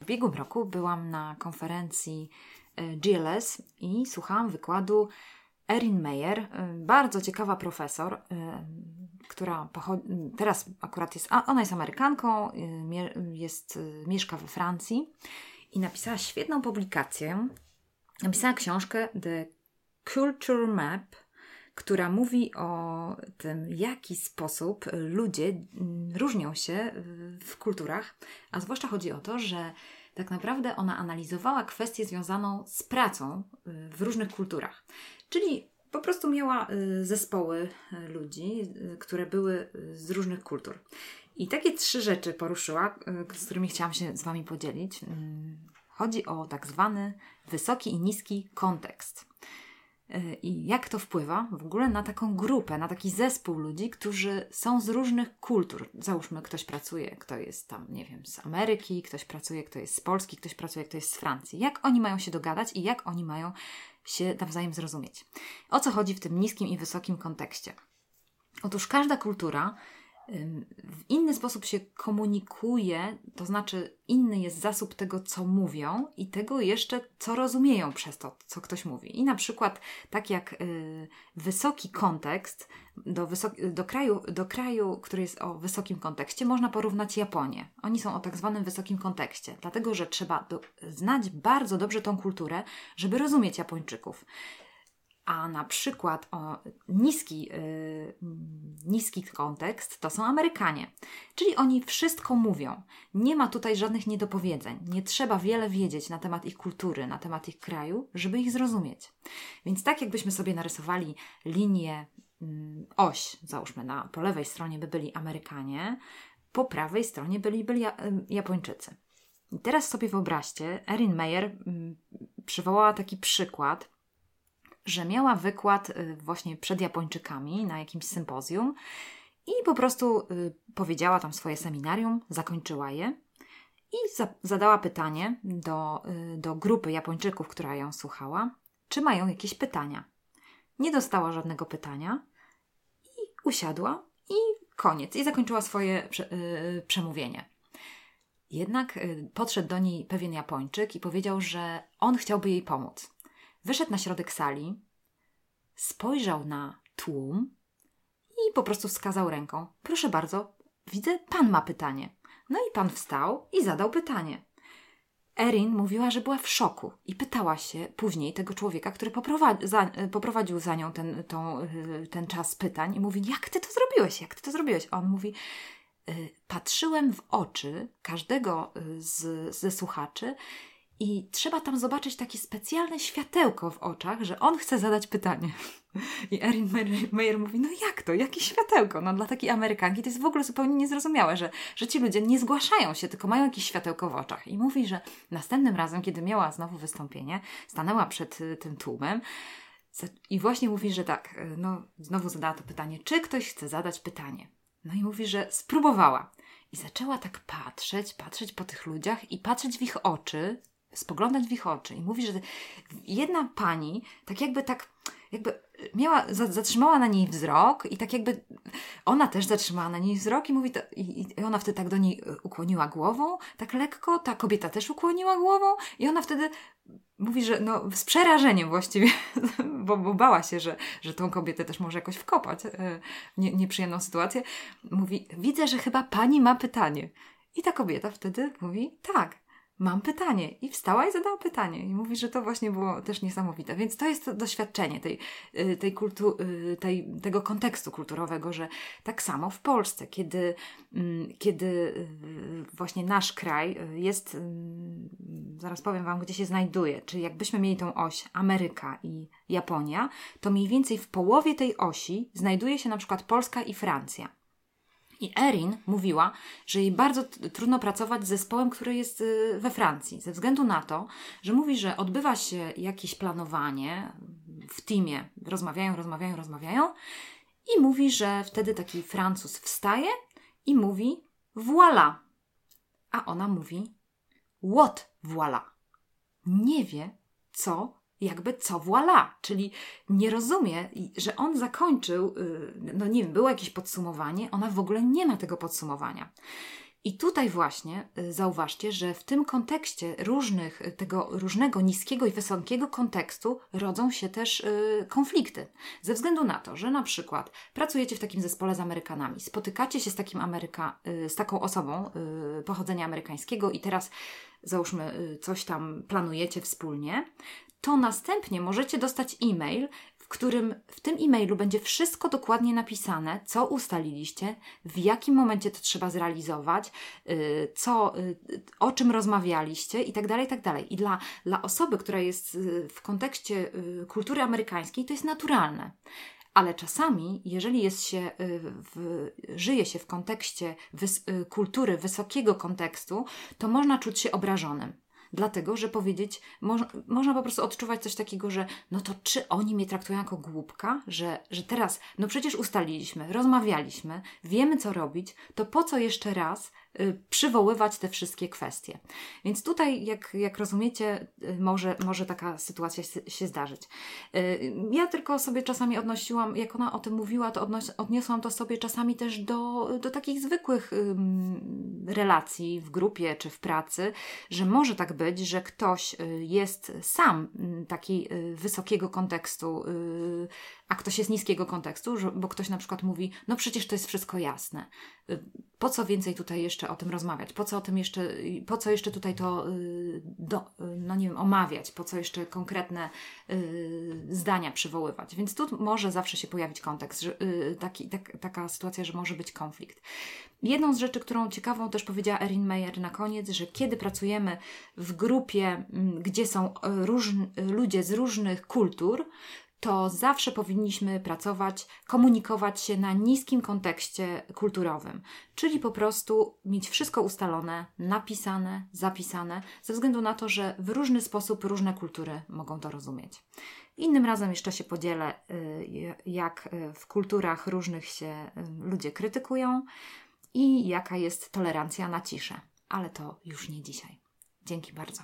W ubiegłym roku byłam na konferencji e, GLS i słuchałam wykładu Erin Meyer, e, bardzo ciekawa profesor, e, która teraz akurat jest, ona jest Amerykanką, jest, mieszka we Francji i napisała świetną publikację. Napisała książkę The Culture Map – która mówi o tym, w jaki sposób ludzie mm, różnią się w kulturach, a zwłaszcza chodzi o to, że tak naprawdę ona analizowała kwestię związaną z pracą y, w różnych kulturach. Czyli po prostu miała y, zespoły y, ludzi, które były z różnych kultur. I takie trzy rzeczy poruszyła, z którymi chciałam się z Wami podzielić. Mm, chodzi o tak zwany wysoki i niski kontekst. Y, i jak to wpływa w ogóle na taką grupę, na taki zespół ludzi, którzy są z różnych kultur. Załóżmy, ktoś pracuje, kto jest tam, nie wiem, z Ameryki, ktoś pracuje, kto jest z Polski, ktoś pracuje, kto jest z Francji. Jak oni mają się dogadać i jak oni mają się nawzajem zrozumieć. O co chodzi w tym niskim i wysokim kontekście? Otóż każda kultura w inny sposób się komunikuje, to znaczy inny jest zasób tego, co mówią i tego jeszcze, co rozumieją przez to, co ktoś mówi. I na przykład, tak jak y, wysoki kontekst do, do, kraju, do kraju, który jest o wysokim kontekście, można porównać Japonię. Oni są o tak zwanym wysokim kontekście, dlatego że trzeba do, znać bardzo dobrze tą kulturę, żeby rozumieć Japończyków a na przykład o niski, yy, niski kontekst to są Amerykanie. Czyli oni wszystko mówią. Nie ma tutaj żadnych niedopowiedzeń. Nie trzeba wiele wiedzieć na temat ich kultury, na temat ich kraju, żeby ich zrozumieć. Więc tak jakbyśmy sobie narysowali linię, yy, oś, załóżmy na, po lewej stronie by byli Amerykanie, po prawej stronie byli, byli Japończycy. I teraz sobie wyobraźcie, Erin Meyer yy, przywołała taki przykład, że miała wykład y, właśnie przed Japończykami na jakimś sympozjum i po prostu y, powiedziała tam swoje seminarium, zakończyła je i za zadała pytanie do, y, do grupy Japończyków, która ją słuchała, czy mają jakieś pytania. Nie dostała żadnego pytania i usiadła i koniec. I zakończyła swoje prze przemówienie. Jednak podszedł do niej pewien Japończyk i powiedział, że on chciałby jej pomóc. Wyszedł na środek sali, spojrzał na tłum i po prostu wskazał ręką: Proszę bardzo, widzę, pan ma pytanie. No i pan wstał i zadał pytanie. Erin mówiła, że była w szoku i pytała się później tego człowieka, który poprowadzi, za, poprowadził za nią ten, tą, ten czas pytań i mówi, jak ty to zrobiłeś, jak ty to zrobiłeś? A on mówi, y, patrzyłem w oczy każdego y, z, ze słuchaczy i trzeba tam zobaczyć takie specjalne światełko w oczach, że on chce zadać pytanie. I Erin Meyer mówi, no jak to? Jakie światełko? No dla takiej Amerykanki to jest w ogóle zupełnie niezrozumiałe, że, że ci ludzie nie zgłaszają się, tylko mają jakieś światełko w oczach. I mówi, że następnym razem, kiedy miała znowu wystąpienie, stanęła przed y, tym tłumem i właśnie mówi, że tak, y, no znowu zadała to pytanie, czy ktoś chce zadać pytanie? No i mówi, że spróbowała. I zaczęła tak patrzeć, patrzeć po tych ludziach i patrzeć w ich oczy, spoglądać w ich oczy i mówi, że jedna pani tak jakby tak, jakby miała, zatrzymała na niej wzrok i tak jakby ona też zatrzymała na niej wzrok i mówi, to, i, i ona wtedy tak do niej e, ukłoniła głową, tak lekko, ta kobieta też ukłoniła głową i ona wtedy mówi, że no z przerażeniem właściwie, bo, bo bała się, że, że tą kobietę też może jakoś wkopać w e, nie, nieprzyjemną sytuację. Mówi, widzę, że chyba pani ma pytanie. I ta kobieta wtedy mówi, tak mam pytanie. I wstała i zadała pytanie. I mówi, że to właśnie było też niesamowite. Więc to jest to doświadczenie tej, y, tej kultu, y, tej, tego kontekstu kulturowego, że tak samo w Polsce, kiedy, mm, kiedy y, właśnie nasz kraj jest, zaraz powiem Wam, gdzie się znajduje, czyli jakbyśmy mieli tą oś Ameryka i Japonia, to mniej więcej w połowie tej osi znajduje się na przykład Polska i Francja. I Erin mówiła, że jej bardzo trudno pracować z zespołem, który jest y, we Francji, ze względu na to, że mówi, że odbywa się jakieś planowanie w teamie, rozmawiają, rozmawiają, rozmawiają i mówi, że wtedy taki Francuz wstaje i mówi voilà, a ona mówi what voilà. Nie wie, co jakby co voilà, czyli nie rozumie, że on zakończył, y, no nie wiem, było jakieś podsumowanie, ona w ogóle nie ma tego podsumowania. I tutaj właśnie y, zauważcie, że w tym kontekście różnych, y, tego różnego niskiego i wysokiego kontekstu rodzą się też y, konflikty. Ze względu na to, że na przykład pracujecie w takim zespole z Amerykanami, spotykacie się z, takim Ameryka, y, z taką osobą y, pochodzenia amerykańskiego i teraz załóżmy coś tam planujecie wspólnie, to następnie możecie dostać e-mail, w którym w tym e-mailu będzie wszystko dokładnie napisane, co ustaliliście, w jakim momencie to trzeba zrealizować, y, co, y, o czym rozmawialiście i tak dalej, i tak. I dla, dla osoby, która jest y, w kontekście kultury amerykańskiej, to jest naturalne. Ale czasami, jeżeli jest się w, żyje się w kontekście wys, kultury wysokiego kontekstu, to można czuć się obrażonym. Dlatego, że powiedzieć, moż, można po prostu odczuwać coś takiego, że no to czy oni mnie traktują jako głupka, że, że teraz, no przecież ustaliliśmy, rozmawialiśmy, wiemy co robić, to po co jeszcze raz y, przywoływać te wszystkie kwestie. Więc tutaj, jak, jak rozumiecie, y, może, może taka sytuacja się, zdarzyć. Y, ja tylko sobie czasami odnosiłam, jak ona o tym mówiła, to odniosłam to sobie czasami też do, do takich zwykłych relacji w grupie czy w pracy, że może tak być, że ktoś y, jest sam y, taki y, wysokiego kontekstu, a ktoś jest niskiego kontekstu, bo ktoś na przykład mówi, no przecież to jest wszystko jasne. Y, Po co więcej tutaj jeszcze o tym rozmawiać? Po co o tym jeszcze, po co jeszcze tutaj to, y, do, y, no nie wiem, omawiać? Po co jeszcze konkretne zdania przywoływać? Więc tu może zawsze się pojawić kontekst, że, taki, tak, taka sytuacja, że może być konflikt. Jedną z rzeczy, którą ciekawą też powiedziała Erin Meyer na koniec, że kiedy pracujemy w grupie, mm, gdzie są ludzie z różnych kultur, to zawsze powinniśmy pracować, komunikować się na niskim kontekście kulturowym, czyli po prostu mieć wszystko ustalone, napisane, zapisane, ze względu na to, że w różny sposób różne kultury mogą to rozumieć. Innym razem jeszcze się podzielę, y, jak y, w kulturach różnych się y, ludzie krytykują i jaka jest tolerancja na ciszę, ale to już nie dzisiaj. Dzięki bardzo.